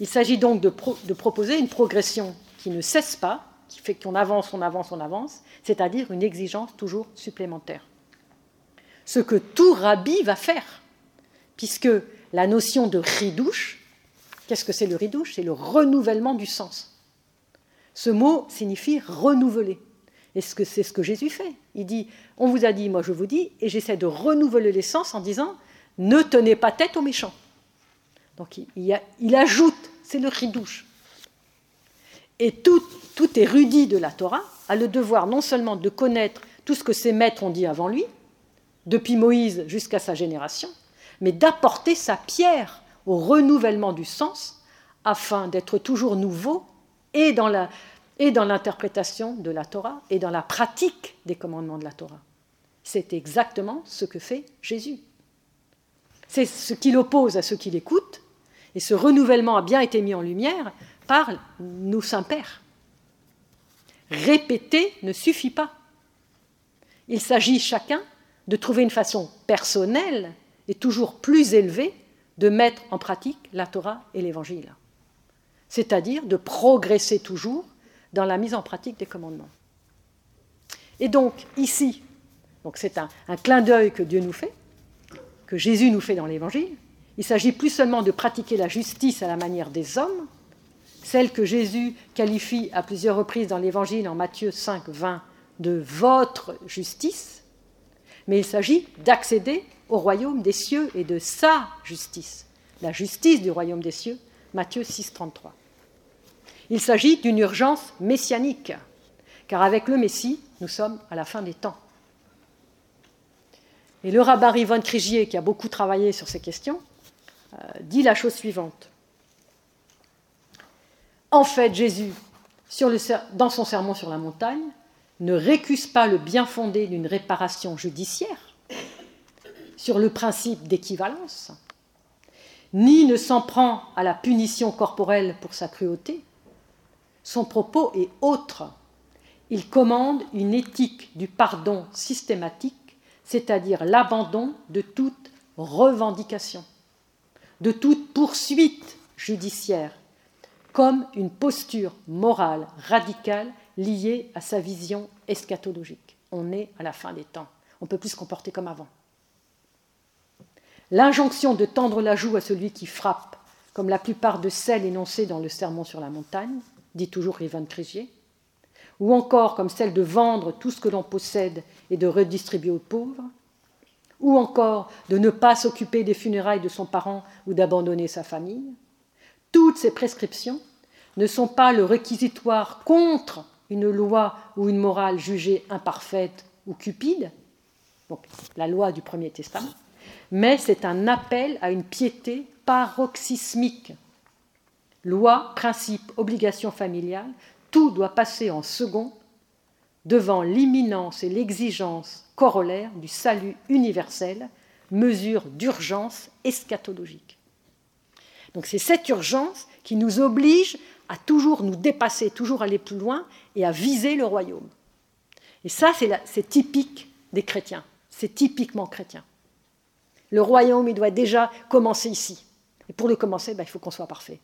il s'agit donc de, proposer une progression qui ne cesse pas, qui fait qu'on avance, on avance, on avance, c'est-à-dire une exigence toujours supplémentaire. Ce que tout rabbi va faire, puisque la notion de ridouche, qu'est-ce que c'est le ridouche? C'est le renouvellement du sens. Ce mot signifie renouveler. Et c'est ce que Jésus fait. Il dit, on vous a dit, moi je vous dis, et j'essaie de renouveler les sens en disant, ne tenez pas tête aux méchants. Donc il, ajoute, c'est le ridouche. Et tout, tout érudit de la Torah a le devoir non seulement de connaître tout ce que ses maîtres ont dit avant lui, depuis Moïse jusqu'à sa génération, mais d'apporter sa pierre au renouvellement du sens afin d'être toujours nouveau et dans l'interprétation de la Torah et dans la pratique des commandements de la Torah. C'est exactement ce que fait Jésus. C'est ce qui l'oppose à ceux qui l'écoutent, et ce renouvellement a bien été mis en lumière par nos saints-pères. Répéter ne suffit pas. Il s'agit chacun de trouver une façon personnelle et toujours plus élevée de mettre en pratique la Torah et l'Évangile. C'est-à-dire de progresser toujours dans la mise en pratique des commandements. Et donc, ici, c'est un, un clin d'œil que Dieu nous fait, que Jésus nous fait dans l'Évangile. Il s'agit plus seulement de pratiquer la justice à la manière des hommes, celle que Jésus qualifie à plusieurs reprises dans l'Évangile en Matthieu 5, 20 de votre justice, mais il s'agit d'accéder au royaume des cieux et de sa justice, la justice du royaume des cieux, Matthieu 6, 33. Il s'agit d'une urgence messianique, car avec le Messie, nous sommes à la fin des temps. Et le rabbin Yvonne Crigier, qui a beaucoup travaillé sur ces questions, euh, dit la chose suivante. En fait, Jésus, dans son sermon sur la montagne, ne récuse pas le bien fondé d'une réparation judiciaire sur le principe d'équivalence, ni ne s'en prend à la punition corporelle pour sa cruauté. Son propos est autre. Il commande une éthique du pardon systématique, c'est-à-dire l'abandon de toute revendication, de toute poursuite judiciaire comme une posture morale radicale liée à sa vision eschatologique. On est à la fin des temps. On ne peut plus se comporter comme avant. L'injonction de tendre la joue à celui qui frappe, comme la plupart de celles énoncées dans le Sermon sur la montagne, dit toujours Ivan Crégier, ou encore comme celle de vendre tout ce que l'on possède et de redistribuer aux pauvres, ou encore de ne pas s'occuper des funérailles de son parent ou d'abandonner sa famille. Toutes ces prescriptions ne sont pas le réquisitoire contre une loi ou une morale jugée imparfaite ou cupide, la loi du Premier Testament, mais c'est un appel à une piété paroxysmique. Loi, principe, obligation familiale, tout doit passer en second devant l'imminence et l'exigence corollaire du salut universel, mesure d'urgence eschatologique. Donc c'est cette urgence qui nous oblige à toujours nous dépasser, toujours aller plus loin et à viser le royaume. Et ça, c'est typique des chrétiens, c'est typiquement chrétien. Le royaume, il doit déjà commencer ici. Et pour le commencer, ben, il faut qu'on soit parfait.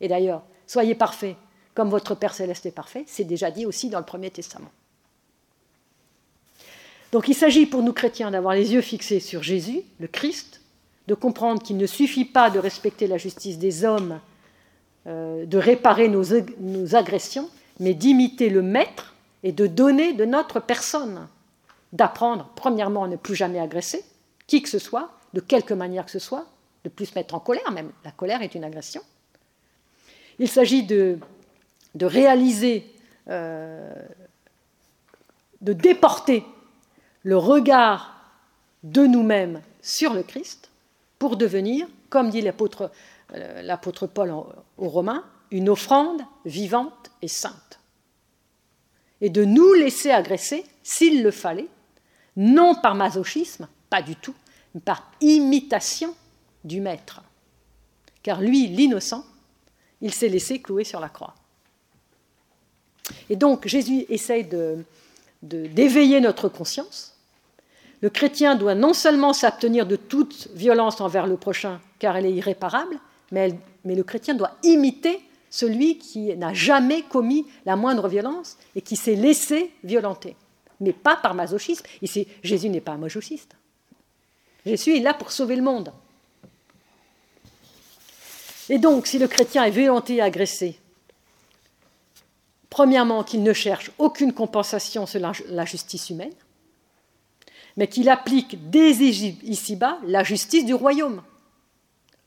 Et d'ailleurs, soyez parfaits comme votre Père céleste est parfait, c'est déjà dit aussi dans le Premier Testament. Donc il s'agit pour nous chrétiens d'avoir les yeux fixés sur Jésus, le Christ, de comprendre qu'il ne suffit pas de respecter la justice des hommes, euh, de réparer nos, nos agressions, mais d'imiter le Maître et de donner de notre personne, d'apprendre premièrement à ne plus jamais agresser, qui que ce soit, de quelque manière que ce soit, de plus mettre en colère même. La colère est une agression. Il s'agit de réaliser, euh, de déporter le regard de nous-mêmes sur le Christ pour devenir, comme dit l'apôtre euh, Paul aux Romains, une offrande vivante et sainte. Et de nous laisser agresser, s'il le fallait, non par masochisme, pas du tout, par imitation du Maître. Car lui, l'innocent, il s'est laissé clouer sur la croix. Et donc Jésus essaye d'éveiller notre conscience. Le chrétien doit non seulement s'abstenir de toute violence envers le prochain, car elle est irréparable, mais, le chrétien doit imiter celui qui n'a jamais commis la moindre violence et qui s'est laissé violenter. Mais pas par masochisme. Jésus n'est pas un masochiste. Jésus est là pour sauver le monde. Et donc, si le chrétien est violenté et agressé, Premièrement, qu'il ne cherche aucune compensation sur la justice humaine, mais qu'il applique dès ici-bas la justice du royaume.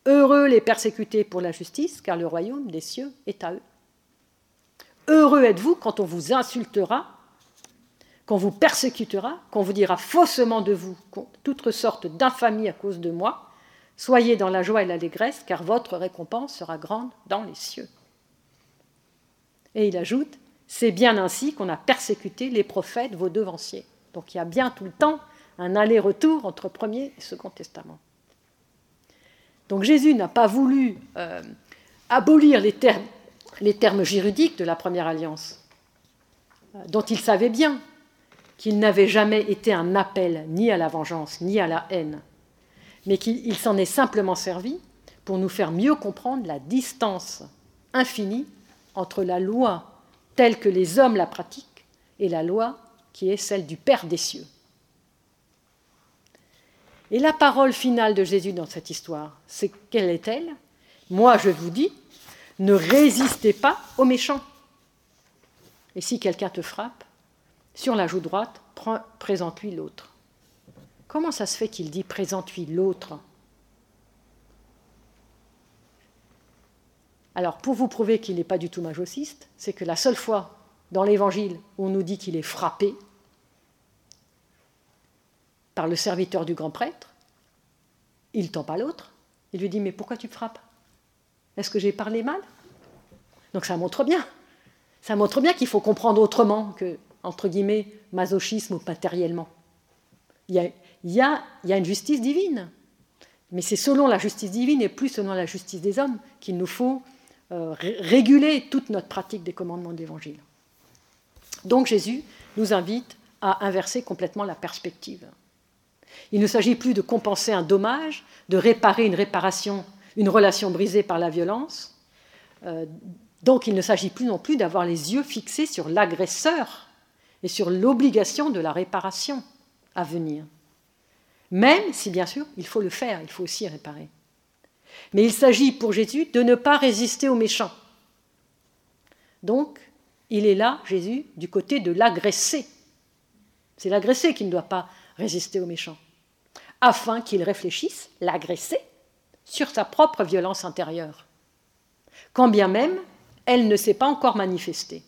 Heureux les persécutés pour la justice, car le royaume des cieux est à eux. Heureux êtes-vous quand on vous insultera, qu'on vous persécutera, qu'on vous dira faussement de vous toute sorte d'infamie à cause de moi. Soyez dans la joie et l'allégresse, car votre récompense sera grande dans les cieux. Et il ajoute, c'est bien ainsi qu'on a persécuté les prophètes, vos devanciers. Donc il y a bien tout le temps un aller-retour entre Premier et Second Testament. Donc Jésus n'a pas voulu euh, abolir les termes, les termes juridiques de la première alliance, euh, dont il savait bien qu'il n'avait jamais été un appel ni à la vengeance ni à la haine, mais qu'il s'en est simplement servi pour nous faire mieux comprendre la distance infinie entre la loi telle que les hommes la pratiquent et la loi qui est celle du Père des cieux. Et la parole finale de Jésus dans cette histoire, c'est quelle est-elle? Moi, je vous dis, ne résistez pas aux méchants. Et si quelqu'un te frappe, sur la joue droite, présente-lui l'autre. Comment ça se fait qu'il dit présente-lui l'autre? Alors, pour vous prouver qu'il n'est pas du tout majociste, c'est que la seule fois dans l'Évangile où on nous dit qu'il est frappé par le serviteur du grand prêtre, il tend pas l'autre. Il lui dit Mais pourquoi tu me frappes? Est-ce que j'ai parlé mal? Donc ça montre bien. Ça montre bien qu'il faut comprendre autrement que, entre guillemets, masochisme matériellement. Il y a, il y a, il y a une justice divine. Mais c'est selon la justice divine et plus selon la justice des hommes qu'il nous faut euh, réguler toute notre pratique des commandements de l'Évangile. Donc Jésus nous invite à inverser complètement la perspective. Il ne s'agit plus de compenser un dommage, de réparer une réparation, une relation brisée par la violence. Euh, donc il ne s'agit plus non plus d'avoir les yeux fixés sur l'agresseur et sur l'obligation de la réparation à venir. même si bien sûr il faut le faire, il faut aussi réparer. Mais il s'agit pour Jésus de ne pas résister aux méchants. Donc, il est là, Jésus, du côté de l'agressé. C'est l'agressé qui ne doit pas résister aux méchants, afin qu'il réfléchisse, l'agressé, sur sa propre violence intérieure, quand bien même elle ne s'est pas encore manifestée.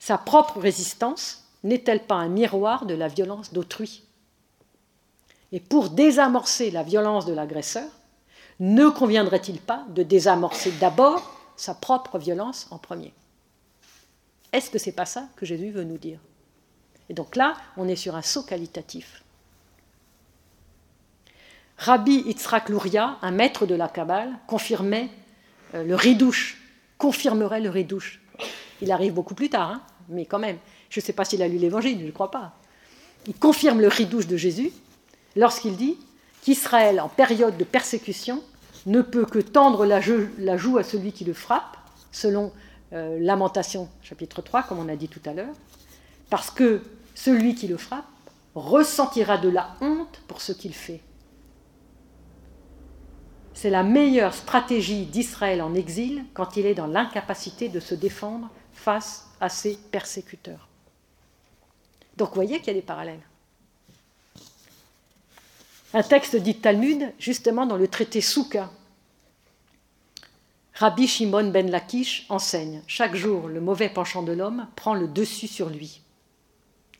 Sa propre résistance n'est-elle pas un miroir de la violence d'autrui? Et pour désamorcer la violence de l'agresseur, ne conviendrait-il pas de désamorcer d'abord sa propre violence en premier? Est-ce que c'est pas ça que Jésus veut nous dire? Et donc là, on est sur un saut qualitatif. Rabbi Yitzhak Luria, un maître de la Kabbale, confirmait euh, le ridouche, confirmerait le ridouche. Il arrive beaucoup plus tard, hein, mais quand même. Je ne sais pas s'il a lu l'Évangile, je ne crois pas. Il confirme le ridouche de Jésus lorsqu'il dit qu'Israël, en période de persécution, ne peut que tendre la, joue à celui qui le frappe, selon euh, Lamentation chapitre 3, comme on a dit tout à l'heure, parce que celui qui le frappe ressentira de la honte pour ce qu'il fait. C'est la meilleure stratégie d'Israël en exil quand il est dans l'incapacité de se défendre face à ses persécuteurs. Donc vous voyez qu'il y a des parallèles. Un texte dit Talmud, justement dans le traité Souka. Rabbi Shimon ben Lakish enseigne Chaque jour, le mauvais penchant de l'homme prend le dessus sur lui.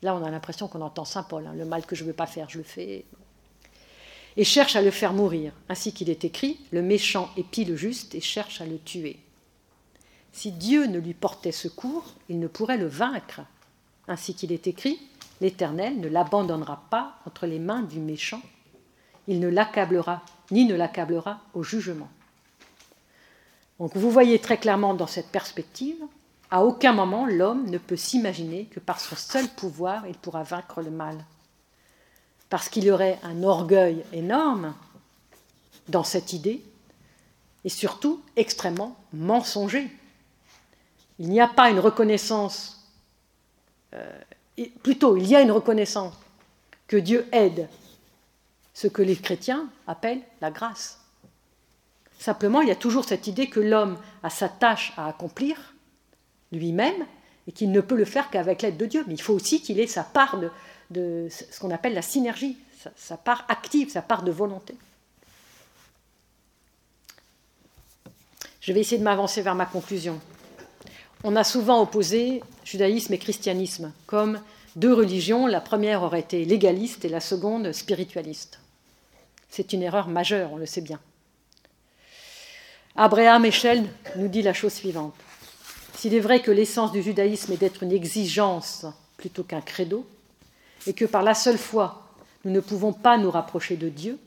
Là, on a l'impression qu'on entend Saint Paul hein, le mal que je ne veux pas faire, je le fais. Et cherche à le faire mourir. Ainsi qu'il est écrit Le méchant épie le juste et cherche à le tuer. Si Dieu ne lui portait secours, il ne pourrait le vaincre. Ainsi qu'il est écrit L'Éternel ne l'abandonnera pas entre les mains du méchant il ne l'accablera ni ne l'accablera au jugement. Donc vous voyez très clairement dans cette perspective, à aucun moment l'homme ne peut s'imaginer que par son seul pouvoir il pourra vaincre le mal. Parce qu'il y aurait un orgueil énorme dans cette idée, et surtout extrêmement mensonger. Il n'y a pas une reconnaissance, euh, plutôt il y a une reconnaissance que Dieu aide ce que les chrétiens appellent la grâce. Simplement, il y a toujours cette idée que l'homme a sa tâche à accomplir lui-même et qu'il ne peut le faire qu'avec l'aide de Dieu. Mais il faut aussi qu'il ait sa part de, ce qu'on appelle la synergie, sa, part active, sa part de volonté. Je vais essayer de m'avancer vers ma conclusion. On a souvent opposé judaïsme et christianisme comme deux religions. La première aurait été légaliste et la seconde spiritualiste. C'est une erreur majeure, on le sait bien. Abraham Echel nous dit la chose suivante. S'il est vrai que l'essence du judaïsme est d'être une exigence plutôt qu'un credo, et que par la seule foi, nous ne pouvons pas nous rapprocher de Dieu,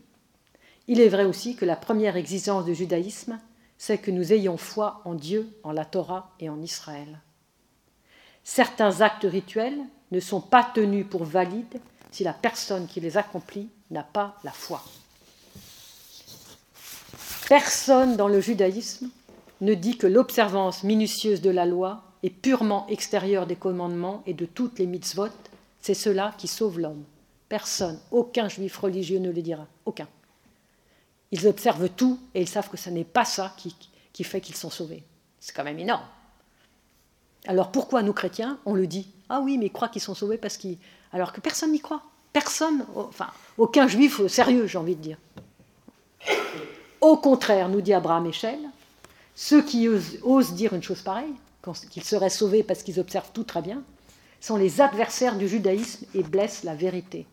il est vrai aussi que la première exigence du judaïsme, c'est que nous ayons foi en Dieu, en la Torah et en Israël. Certains actes rituels ne sont pas tenus pour valides si la personne qui les accomplit n'a pas la foi. Personne dans le judaïsme ne dit que l'observance minutieuse de la loi est purement extérieure des commandements et de toutes les mitzvot. C'est cela qui sauve l'homme. Personne, aucun juif religieux ne le dira. Aucun. Ils observent tout et ils savent que ce n'est pas ça qui, qui fait qu'ils sont sauvés. C'est quand même énorme. Alors pourquoi nous chrétiens, on le dit Ah oui, mais ils croient qu'ils sont sauvés parce qu'ils. Alors que personne n'y croit. Personne, enfin, aucun juif sérieux, j'ai envie de dire. Au contraire, nous dit Abraham Echel, ceux qui osent, dire une chose pareille, qu'ils seraient sauvés parce qu'ils observent tout très bien, sont les adversaires du judaïsme et blessent la vérité.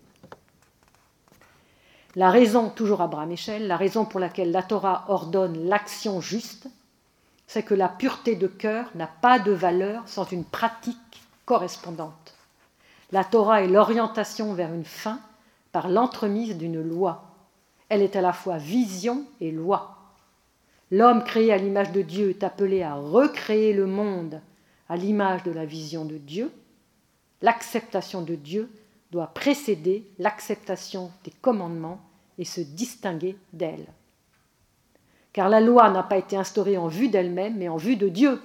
La raison, toujours Abraham Echel, la raison pour laquelle la Torah ordonne l'action juste, c'est que la pureté de cœur n'a pas de valeur sans une pratique correspondante. La Torah est l'orientation vers une fin par l'entremise d'une loi elle est à la fois vision et loi. L'homme créé à l'image de Dieu est appelé à recréer le monde à l'image de la vision de Dieu. L'acceptation de Dieu doit précéder l'acceptation des commandements et se distinguer d'elle. Car la loi n'a pas été instaurée en vue d'elle-même, mais en vue de Dieu.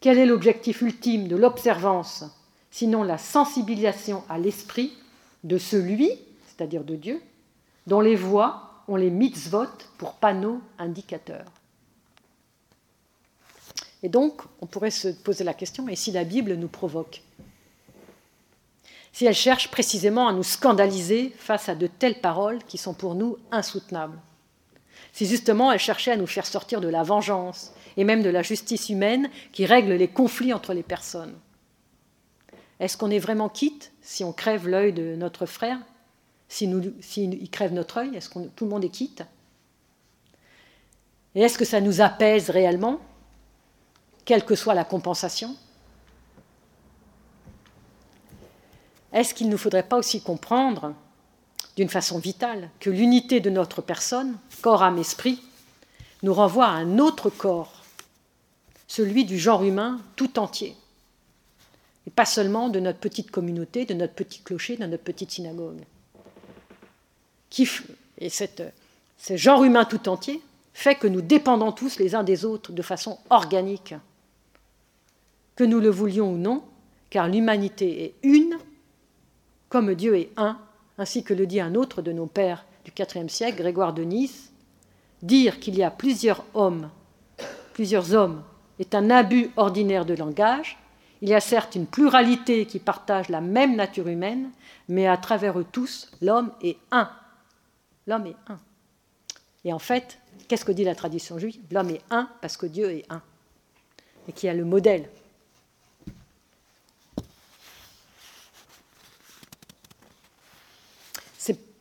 Quel est l'objectif ultime de l'observance, sinon la sensibilisation à l'esprit de celui c'est-à-dire de Dieu, dont les voix ont les mitzvot pour panneaux indicateurs? Et donc, on pourrait se poser la question, et si la Bible nous provoque Si elle cherche précisément à nous scandaliser face à de telles paroles qui sont pour nous insoutenables. Si justement elle cherchait à nous faire sortir de la vengeance et même de la justice humaine qui règle les conflits entre les personnes. Est-ce qu'on est vraiment quitte si on crève l'œil de notre frère? S'il si crève notre œil, est-ce que tout le monde est quitte? Et est-ce que ça nous apaise réellement quelle que soit la compensation? Est-ce qu'il ne faudrait pas aussi comprendre, d'une façon vitale, que l'unité de notre personne, corps, âme, esprit, nous renvoie à un autre corps, celui du genre humain tout entier, et pas seulement de notre petite communauté, de notre petit clocher, de notre petite synagogue. Et cette, ce genre humain tout entier fait que nous dépendons tous les uns des autres de façon organique que nous le voulions ou non, car l'humanité est une, comme Dieu est un, ainsi que le dit un autre de nos pères du IVe siècle, Grégoire de Nice, dire qu'il y a plusieurs hommes, plusieurs hommes, est un abus ordinaire de langage. Il y a certes une pluralité qui partage la même nature humaine, mais à travers eux tous, l'homme est un. L'homme est un. Et en fait, qu'est-ce que dit la tradition juive? L'homme est un parce que Dieu est un. Et qui a le modèle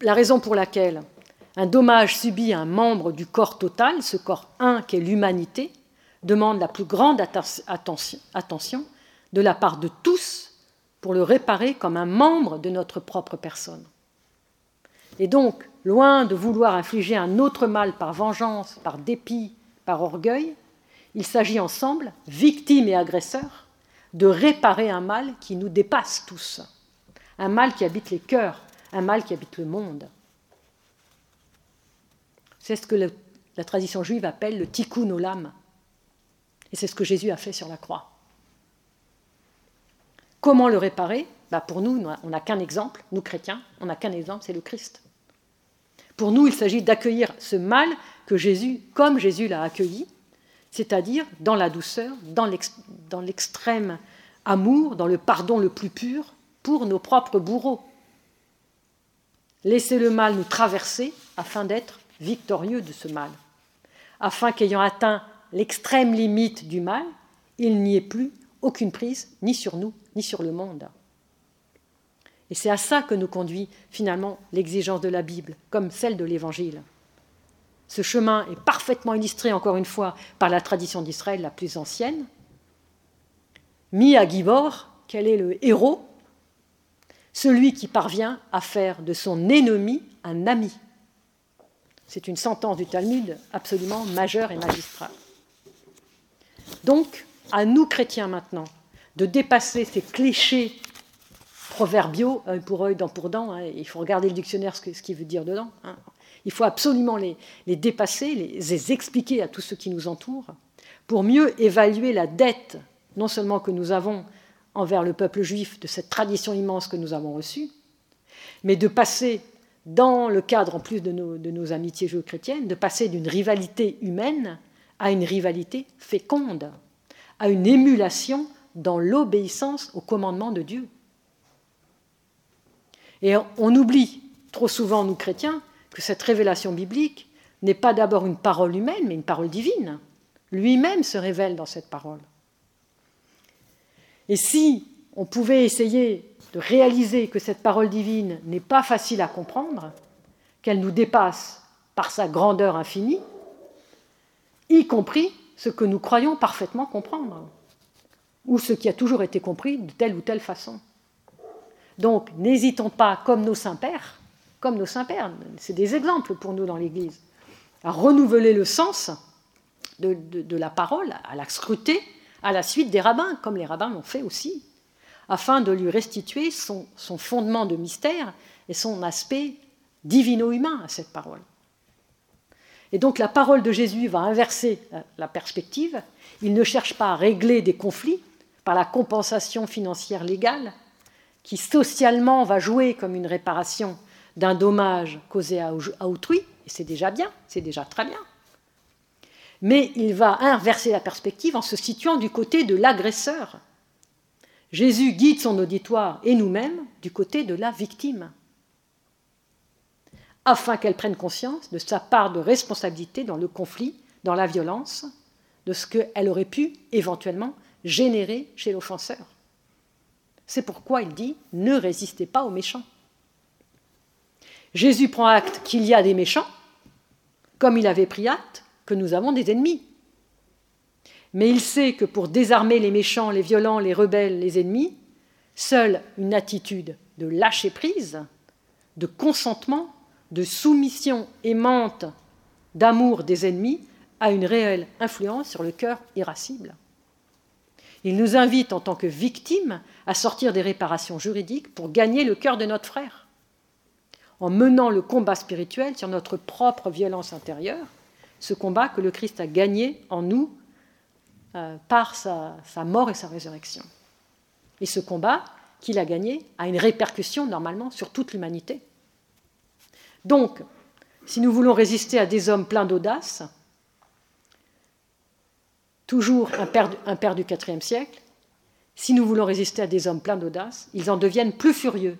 la raison pour laquelle un dommage subi à un membre du corps total, ce corps un qu'est l'humanité, demande la plus grande attention de la part de tous pour le réparer comme un membre de notre propre personne. Et donc, loin de vouloir infliger un autre mal par vengeance, par dépit, par orgueil, il s'agit ensemble, victimes et agresseurs, de réparer un mal qui nous dépasse tous, un mal qui habite les cœurs, un mal qui habite le monde. C'est ce que la tradition juive appelle le tikkun olam. Et c'est ce que Jésus a fait sur la croix. Comment le réparer? Bah Pour nous, on n'a qu'un exemple, nous chrétiens, on n'a qu'un exemple, c'est le Christ. Pour nous, il s'agit d'accueillir ce mal que Jésus, comme Jésus l'a accueilli, c'est-à-dire dans la douceur, dans l'extrême amour, dans le pardon le plus pur pour nos propres bourreaux. Laissez le mal nous traverser afin d'être victorieux de ce mal, afin qu'ayant atteint l'extrême limite du mal, il n'y ait plus aucune prise ni sur nous ni sur le monde. Et c'est à ça que nous conduit finalement l'exigence de la Bible, comme celle de l'Évangile. Ce chemin est parfaitement illustré, encore une fois, par la tradition d'Israël la plus ancienne. Mis à Gibor, quel est le héros celui qui parvient à faire de son ennemi un ami. C'est une sentence du Talmud absolument majeure et magistrale. Donc, à nous chrétiens maintenant, de dépasser ces clichés proverbiaux, œil pour œil, dent pour dent, hein, il faut regarder le dictionnaire ce qu'il veut dire dedans, hein. il faut absolument les, les dépasser, les, les expliquer à tous ceux qui nous entourent, pour mieux évaluer la dette, non seulement que nous avons envers le peuple juif de cette tradition immense que nous avons reçue, mais de passer, dans le cadre en plus de nos, amitiés judéo-chrétiennes, de passer d'une rivalité humaine à une rivalité féconde, à une émulation dans l'obéissance au commandement de Dieu. Et on oublie trop souvent, nous chrétiens, que cette révélation biblique n'est pas d'abord une parole humaine, mais une parole divine. Lui-même se révèle dans cette parole. Et si on pouvait essayer de réaliser que cette parole divine n'est pas facile à comprendre, qu'elle nous dépasse par sa grandeur infinie, y compris ce que nous croyons parfaitement comprendre, ou ce qui a toujours été compris de telle ou telle façon. Donc n'hésitons pas, comme nos saints-pères, comme nos saints-pères, c'est des exemples pour nous dans l'Église, à renouveler le sens de, la parole, à la scruter, à la suite des rabbins, comme les rabbins l'ont fait aussi, afin de lui restituer son, fondement de mystère et son aspect divino-humain à cette parole. Et donc la parole de Jésus va inverser la perspective. Il ne cherche pas à régler des conflits par la compensation financière légale, qui socialement va jouer comme une réparation d'un dommage causé à autrui, et c'est déjà bien, c'est déjà très bien. Mais il va inverser la perspective en se situant du côté de l'agresseur. Jésus guide son auditoire et nous-mêmes du côté de la victime, afin qu'elle prenne conscience de sa part de responsabilité dans le conflit, dans la violence, de ce qu'elle aurait pu éventuellement générer chez l'offenseur. C'est pourquoi il dit ne résistez pas aux méchants. Jésus prend acte qu'il y a des méchants, comme il avait pris acte que nous avons des ennemis. Mais il sait que pour désarmer les méchants, les violents, les rebelles, les ennemis, seule une attitude de lâcher prise, de consentement, de soumission aimante, d'amour des ennemis a une réelle influence sur le cœur irascible. Il nous invite en tant que victimes à sortir des réparations juridiques pour gagner le cœur de notre frère, en menant le combat spirituel sur notre propre violence intérieure, ce combat que le Christ a gagné en nous euh, par sa, mort et sa résurrection. Et ce combat qu'il a gagné a une répercussion normalement sur toute l'humanité. Donc, si nous voulons résister à des hommes pleins d'audace, toujours un père, un père du IVe siècle, si nous voulons résister à des hommes pleins d'audace, ils en deviennent plus furieux.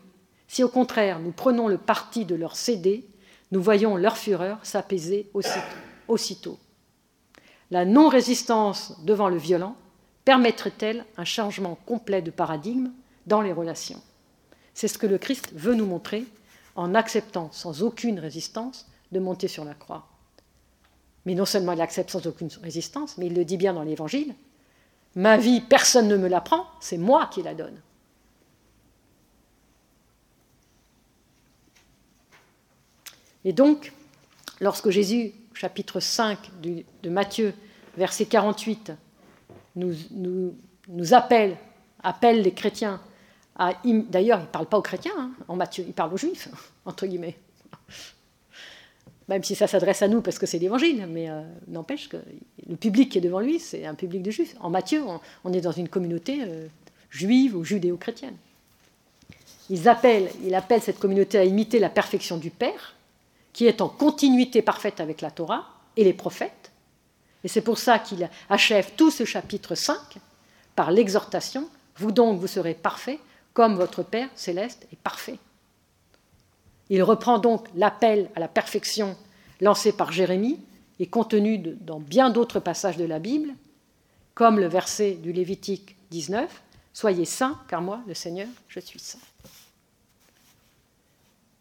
Si au contraire nous prenons le parti de leur céder, nous voyons leur fureur s'apaiser aussitôt. La non-résistance devant le violent permettrait-elle un changement complet de paradigme dans les relations? C'est ce que le Christ veut nous montrer en acceptant sans aucune résistance de monter sur la croix. Mais non seulement il accepte sans aucune résistance, mais il le dit bien dans l'Évangile, ma vie, personne ne me la prend, c'est moi qui la donne. Et donc, lorsque Jésus, chapitre 5 de Matthieu, verset 48, nous, nous, appelle, appelle les chrétiens à... D'ailleurs, il ne parle pas aux chrétiens hein, en Matthieu, il parle aux juifs, [LAUGHS] entre guillemets même si ça s'adresse à nous parce que c'est l'évangile, mais euh, n'empêche que le public qui est devant lui, c'est un public de juifs. En Matthieu, on, est dans une communauté euh, juive ou judéo-chrétienne. il appelle cette communauté à imiter la perfection du Père, qui est en continuité parfaite avec la Torah et les prophètes. Et c'est pour ça qu'il achève tout ce chapitre 5 par l'exhortation Vous donc, vous serez parfaits, comme votre Père céleste est parfait. Il reprend donc l'appel à la perfection lancé par Jérémie et contenu dans bien d'autres passages de la Bible, comme le verset du Lévitique 19, Soyez saints, car moi, le Seigneur, je suis saint.